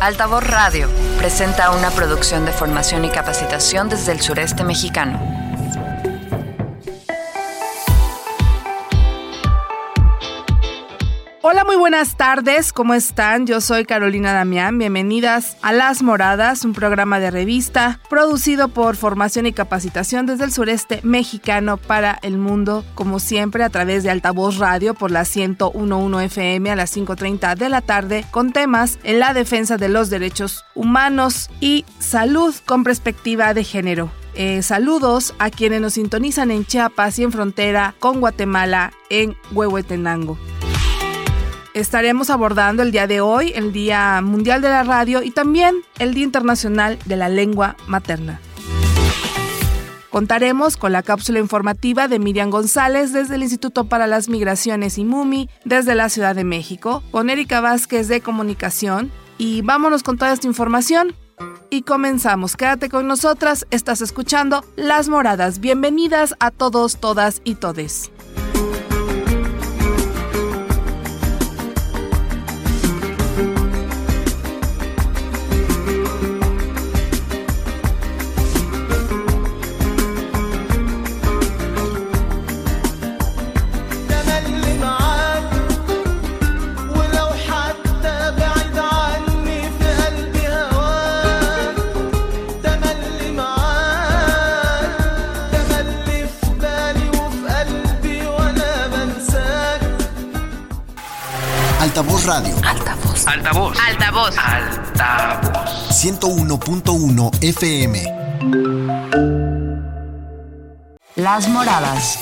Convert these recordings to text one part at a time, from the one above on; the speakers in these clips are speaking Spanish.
Altavoz Radio presenta una producción de formación y capacitación desde el sureste mexicano. Hola, muy buenas tardes, ¿cómo están? Yo soy Carolina Damián, bienvenidas a Las Moradas, un programa de revista producido por Formación y Capacitación desde el sureste mexicano para el mundo, como siempre a través de Altavoz Radio por la 1011 FM a las 5.30 de la tarde, con temas en la defensa de los derechos humanos y salud con perspectiva de género. Eh, saludos a quienes nos sintonizan en Chiapas y en frontera con Guatemala en Huehuetenango estaremos abordando el día de hoy, el Día Mundial de la Radio y también el Día Internacional de la Lengua Materna. Contaremos con la cápsula informativa de Miriam González desde el Instituto para las Migraciones y MUMI desde la Ciudad de México, con Erika Vázquez de Comunicación y vámonos con toda esta información. Y comenzamos, quédate con nosotras, estás escuchando Las Moradas. Bienvenidas a todos, todas y todes. Radio. Altavoz. Altavoz. Altavoz. Altavoz. 101.1 FM. Las Moradas.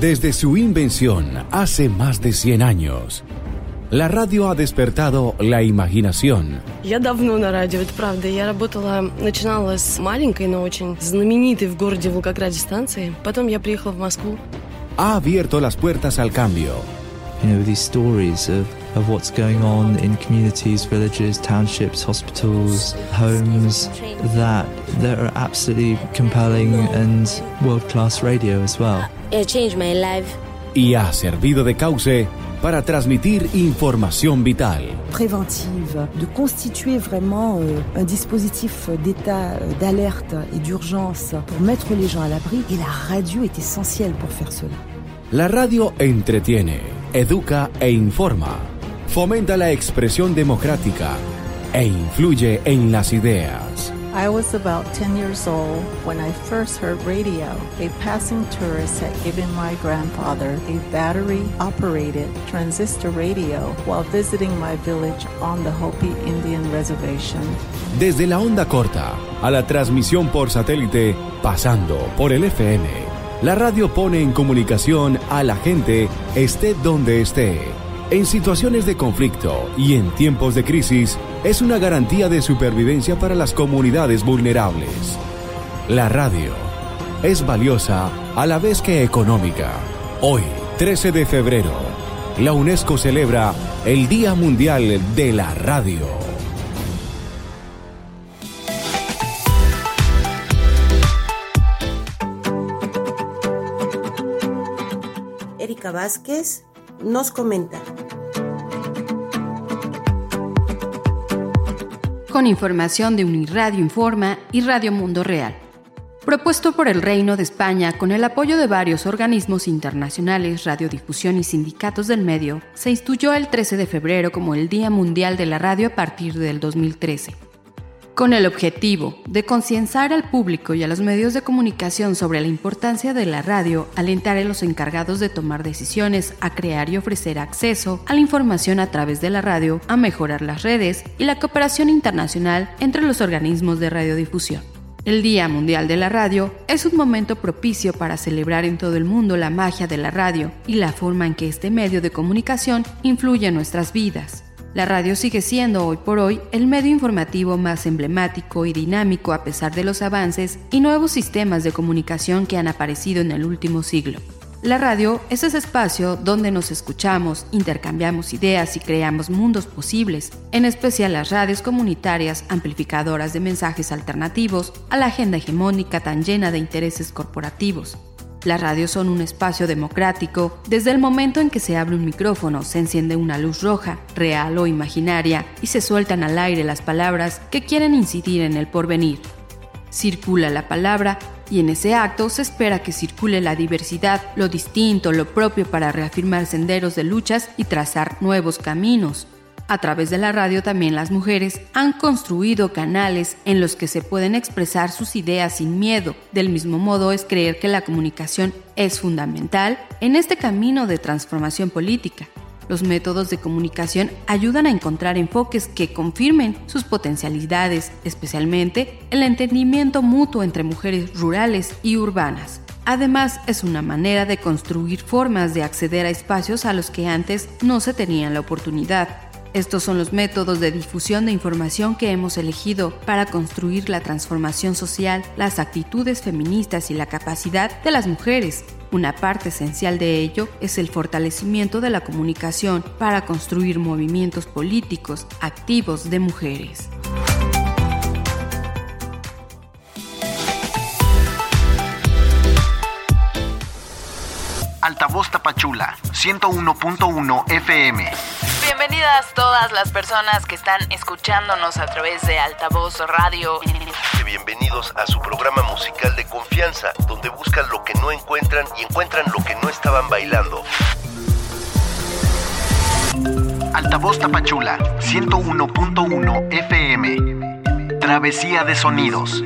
Desde su invención hace más de 100 años, la radio ha despertado la imaginación. Я давно на радио, это правда. Я работала, начинала с маленькой, но очень знаменитой в городе Волгограде станции. Потом я приехала в Москву. Ha abierto las puertas al cambio. you know, these stories of, of what's going on in communities, villages, townships, hospitals, homes, that that are absolutely compelling and world-class radio as well. It changed my life. Y ha servido de cauce para transmitir información vital. préventive, de constituer vraiment euh, un dispositif d'état d'alerte et d'urgence pour mettre les gens à l'abri. Et la radio est essentielle pour faire cela. La radio entretiene, educa e informa, fomenta la expresión democrática e influye en las ideas. I was about 10 years old when I first heard radio. A passing tourist had given my grandfather a battery operated transistor radio while visiting my village on the Hopi Indian Reservation. Desde la onda corta a la transmisión por satélite, pasando por el FM, la radio pone en comunicación a la gente esté donde esté. En situaciones de conflicto y en tiempos de crisis, es una garantía de supervivencia para las comunidades vulnerables. La radio es valiosa a la vez que económica. Hoy, 13 de febrero, la UNESCO celebra el Día Mundial de la Radio. Vázquez nos comenta. Con información de Uniradio Informa y Radio Mundo Real. Propuesto por el Reino de España con el apoyo de varios organismos internacionales, radiodifusión y sindicatos del medio, se instituyó el 13 de febrero como el Día Mundial de la Radio a partir del 2013 con el objetivo de concienciar al público y a los medios de comunicación sobre la importancia de la radio, alentar a los encargados de tomar decisiones a crear y ofrecer acceso a la información a través de la radio, a mejorar las redes y la cooperación internacional entre los organismos de radiodifusión. El Día Mundial de la Radio es un momento propicio para celebrar en todo el mundo la magia de la radio y la forma en que este medio de comunicación influye en nuestras vidas. La radio sigue siendo hoy por hoy el medio informativo más emblemático y dinámico a pesar de los avances y nuevos sistemas de comunicación que han aparecido en el último siglo. La radio es ese espacio donde nos escuchamos, intercambiamos ideas y creamos mundos posibles, en especial las radios comunitarias amplificadoras de mensajes alternativos a la agenda hegemónica tan llena de intereses corporativos. Las radios son un espacio democrático. Desde el momento en que se abre un micrófono, se enciende una luz roja, real o imaginaria, y se sueltan al aire las palabras que quieren incidir en el porvenir. Circula la palabra y en ese acto se espera que circule la diversidad, lo distinto, lo propio para reafirmar senderos de luchas y trazar nuevos caminos. A través de la radio también las mujeres han construido canales en los que se pueden expresar sus ideas sin miedo. Del mismo modo es creer que la comunicación es fundamental en este camino de transformación política. Los métodos de comunicación ayudan a encontrar enfoques que confirmen sus potencialidades, especialmente el entendimiento mutuo entre mujeres rurales y urbanas. Además, es una manera de construir formas de acceder a espacios a los que antes no se tenían la oportunidad. Estos son los métodos de difusión de información que hemos elegido para construir la transformación social, las actitudes feministas y la capacidad de las mujeres. Una parte esencial de ello es el fortalecimiento de la comunicación para construir movimientos políticos activos de mujeres. Altavoz Tapachula, 101.1 FM. Bienvenidas todas las personas que están escuchándonos a través de Altavoz Radio. Bienvenidos a su programa musical de confianza, donde buscan lo que no encuentran y encuentran lo que no estaban bailando. Altavoz Tapachula, 101.1 FM. Travesía de sonidos.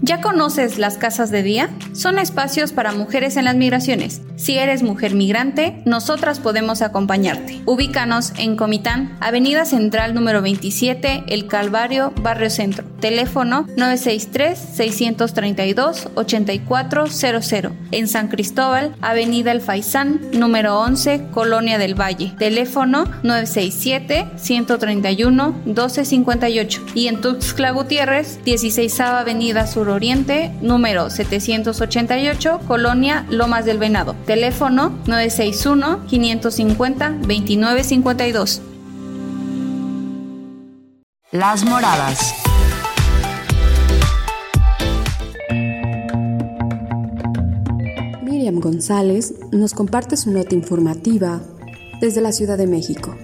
¿Ya conoces las casas de día? Son espacios para mujeres en las migraciones. Si eres mujer migrante, nosotras podemos acompañarte. Ubícanos en Comitán, Avenida Central número 27, El Calvario, Barrio Centro. Teléfono 963-632-8400. En San Cristóbal, Avenida El Faisán, número 11, Colonia del Valle. Teléfono 967-131-1258. Y en Tuxtla Gutiérrez, 16 Avenida Sur Oriente, número 788, Colonia Lomas del Venado. Teléfono 961-550-2952. Las Moradas. Miriam González nos comparte su nota informativa desde la Ciudad de México.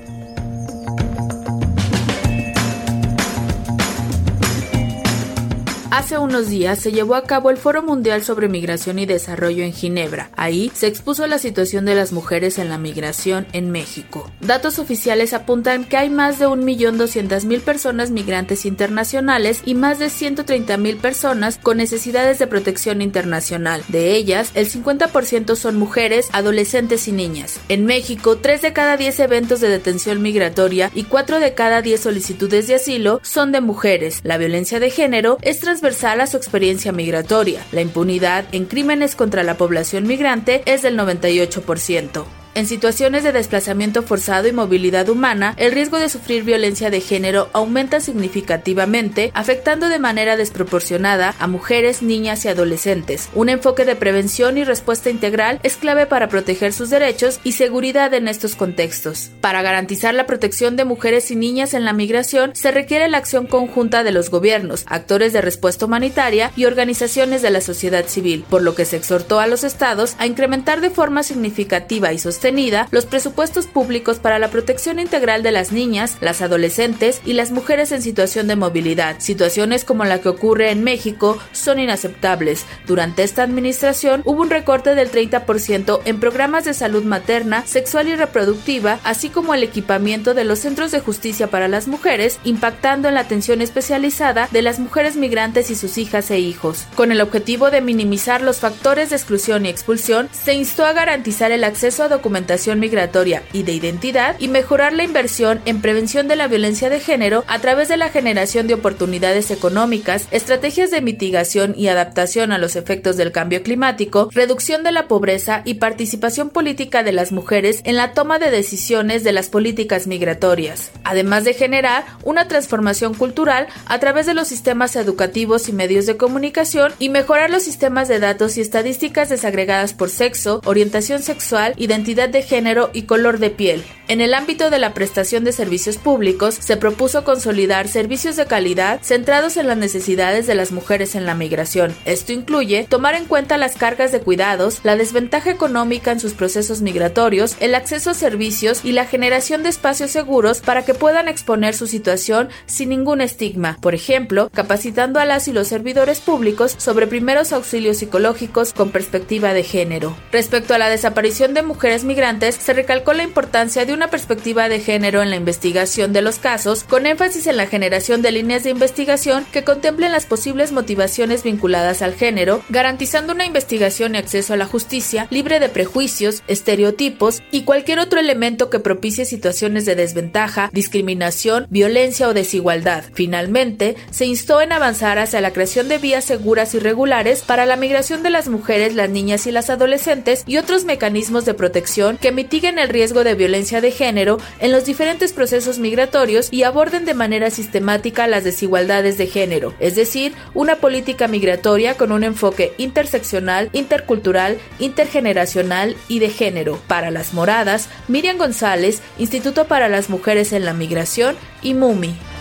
Hace unos días se llevó a cabo el Foro Mundial sobre Migración y Desarrollo en Ginebra. Ahí se expuso la situación de las mujeres en la migración en México. Datos oficiales apuntan que hay más de 1.200.000 personas migrantes internacionales y más de 130.000 personas con necesidades de protección internacional. De ellas, el 50% son mujeres, adolescentes y niñas. En México, 3 de cada 10 eventos de detención migratoria y 4 de cada 10 solicitudes de asilo son de mujeres. La violencia de género es transversal a su experiencia migratoria. La impunidad en crímenes contra la población migrante es del 98%. En situaciones de desplazamiento forzado y movilidad humana, el riesgo de sufrir violencia de género aumenta significativamente, afectando de manera desproporcionada a mujeres, niñas y adolescentes. Un enfoque de prevención y respuesta integral es clave para proteger sus derechos y seguridad en estos contextos. Para garantizar la protección de mujeres y niñas en la migración, se requiere la acción conjunta de los gobiernos, actores de respuesta humanitaria y organizaciones de la sociedad civil, por lo que se exhortó a los estados a incrementar de forma significativa y sostenible los presupuestos públicos para la protección integral de las niñas, las adolescentes y las mujeres en situación de movilidad. Situaciones como la que ocurre en México son inaceptables. Durante esta administración hubo un recorte del 30% en programas de salud materna, sexual y reproductiva, así como el equipamiento de los centros de justicia para las mujeres, impactando en la atención especializada de las mujeres migrantes y sus hijas e hijos. Con el objetivo de minimizar los factores de exclusión y expulsión, se instó a garantizar el acceso a documentos documentación migratoria y de identidad y mejorar la inversión en prevención de la violencia de género a través de la generación de oportunidades económicas, estrategias de mitigación y adaptación a los efectos del cambio climático, reducción de la pobreza y participación política de las mujeres en la toma de decisiones de las políticas migratorias, además de generar una transformación cultural a través de los sistemas educativos y medios de comunicación y mejorar los sistemas de datos y estadísticas desagregadas por sexo, orientación sexual, identidad de género y color de piel. En el ámbito de la prestación de servicios públicos, se propuso consolidar servicios de calidad centrados en las necesidades de las mujeres en la migración. Esto incluye tomar en cuenta las cargas de cuidados, la desventaja económica en sus procesos migratorios, el acceso a servicios y la generación de espacios seguros para que puedan exponer su situación sin ningún estigma. Por ejemplo, capacitando a las y los servidores públicos sobre primeros auxilios psicológicos con perspectiva de género. Respecto a la desaparición de mujeres migrantes, se recalcó la importancia de una perspectiva de género en la investigación de los casos, con énfasis en la generación de líneas de investigación que contemplen las posibles motivaciones vinculadas al género, garantizando una investigación y acceso a la justicia libre de prejuicios, estereotipos y cualquier otro elemento que propicie situaciones de desventaja, discriminación, violencia o desigualdad. Finalmente, se instó en avanzar hacia la creación de vías seguras y regulares para la migración de las mujeres, las niñas y las adolescentes y otros mecanismos de protección que mitiguen el riesgo de violencia de género en los diferentes procesos migratorios y aborden de manera sistemática las desigualdades de género, es decir, una política migratoria con un enfoque interseccional, intercultural, intergeneracional y de género. Para las moradas, Miriam González, Instituto para las Mujeres en la Migración y MUMI.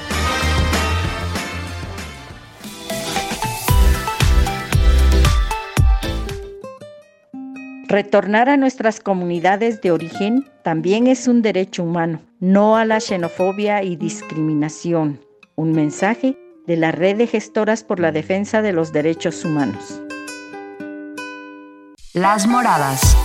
Retornar a nuestras comunidades de origen también es un derecho humano, no a la xenofobia y discriminación. Un mensaje de la Red de Gestoras por la Defensa de los Derechos Humanos. Las Moradas.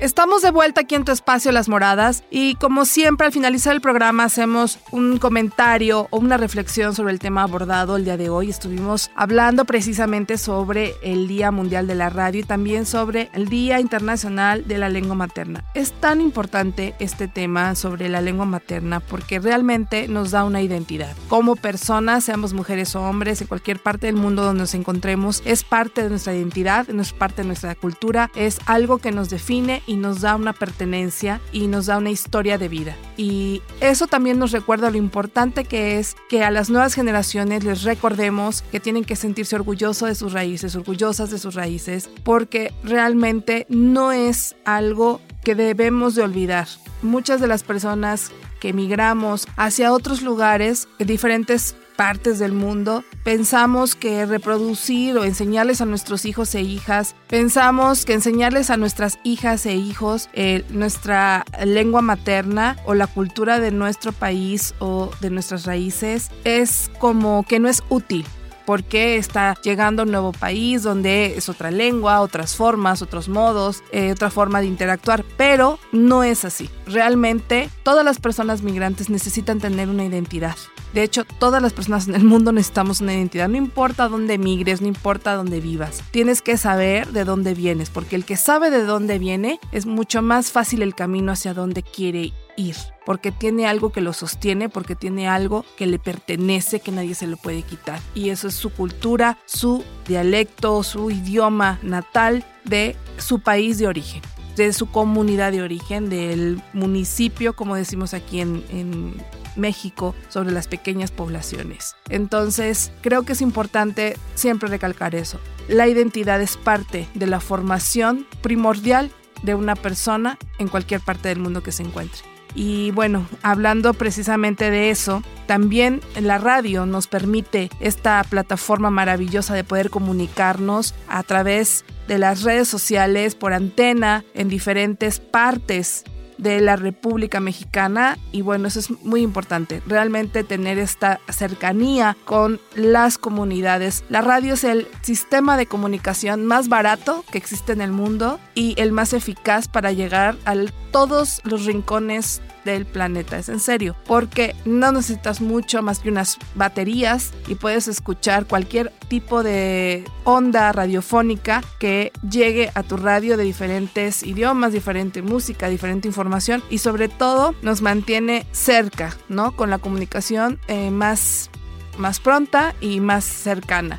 Estamos de vuelta aquí en tu espacio Las Moradas y como siempre al finalizar el programa hacemos un comentario o una reflexión sobre el tema abordado el día de hoy. Estuvimos hablando precisamente sobre el Día Mundial de la Radio y también sobre el Día Internacional de la Lengua Materna. Es tan importante este tema sobre la lengua materna porque realmente nos da una identidad. Como personas, seamos mujeres o hombres, en cualquier parte del mundo donde nos encontremos, es parte de nuestra identidad, es parte de nuestra cultura, es algo que nos define y nos da una pertenencia y nos da una historia de vida. Y eso también nos recuerda lo importante que es que a las nuevas generaciones les recordemos que tienen que sentirse orgullosos de sus raíces, orgullosas de sus raíces, porque realmente no es algo que debemos de olvidar. Muchas de las personas que emigramos hacia otros lugares, diferentes partes del mundo, pensamos que reproducir o enseñarles a nuestros hijos e hijas, pensamos que enseñarles a nuestras hijas e hijos eh, nuestra lengua materna o la cultura de nuestro país o de nuestras raíces es como que no es útil porque está llegando un nuevo país donde es otra lengua, otras formas, otros modos, eh, otra forma de interactuar, pero no es así. Realmente todas las personas migrantes necesitan tener una identidad. De hecho, todas las personas en el mundo necesitamos una identidad. No importa dónde migres, no importa dónde vivas. Tienes que saber de dónde vienes, porque el que sabe de dónde viene es mucho más fácil el camino hacia dónde quiere ir, porque tiene algo que lo sostiene, porque tiene algo que le pertenece, que nadie se lo puede quitar. Y eso es su cultura, su dialecto, su idioma natal de su país de origen de su comunidad de origen, del municipio, como decimos aquí en, en, México, sobre las pequeñas poblaciones. Entonces, creo que es importante siempre recalcar eso. La identidad es parte de la formación primordial de una persona en cualquier parte del mundo que se encuentre. Y bueno, hablando precisamente de eso, también la radio nos permite esta plataforma maravillosa de poder comunicarnos a través de las redes sociales, por antena, en diferentes partes de la República Mexicana y bueno, eso es muy importante, realmente tener esta cercanía con las comunidades. La radio es el sistema de comunicación más barato que existe en el mundo y el más eficaz para llegar a todos los rincones del planeta. Es en serio, porque no necesitas mucho más que unas baterías y puedes escuchar cualquier tipo de onda radiofónica que llegue a tu radio de diferentes idiomas, diferente música, diferente información y sobre todo nos mantiene cerca, ¿no? Con la comunicación eh, más, más pronta y más cercana.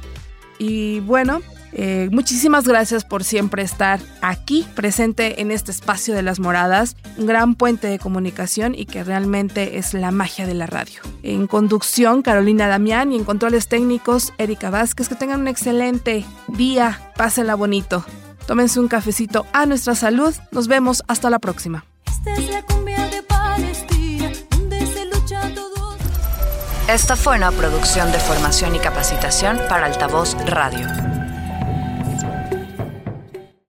Y bueno, eh, muchísimas gracias por siempre estar aquí, presente en este espacio de las moradas, un gran puente de comunicación y que realmente es la magia de la radio. En conducción, Carolina Damián y en controles técnicos, Erika Vázquez. Que tengan un excelente día, pásenla bonito. tómense un cafecito a nuestra salud. Nos vemos hasta la próxima. Esta fue una producción de formación y capacitación para Altavoz Radio.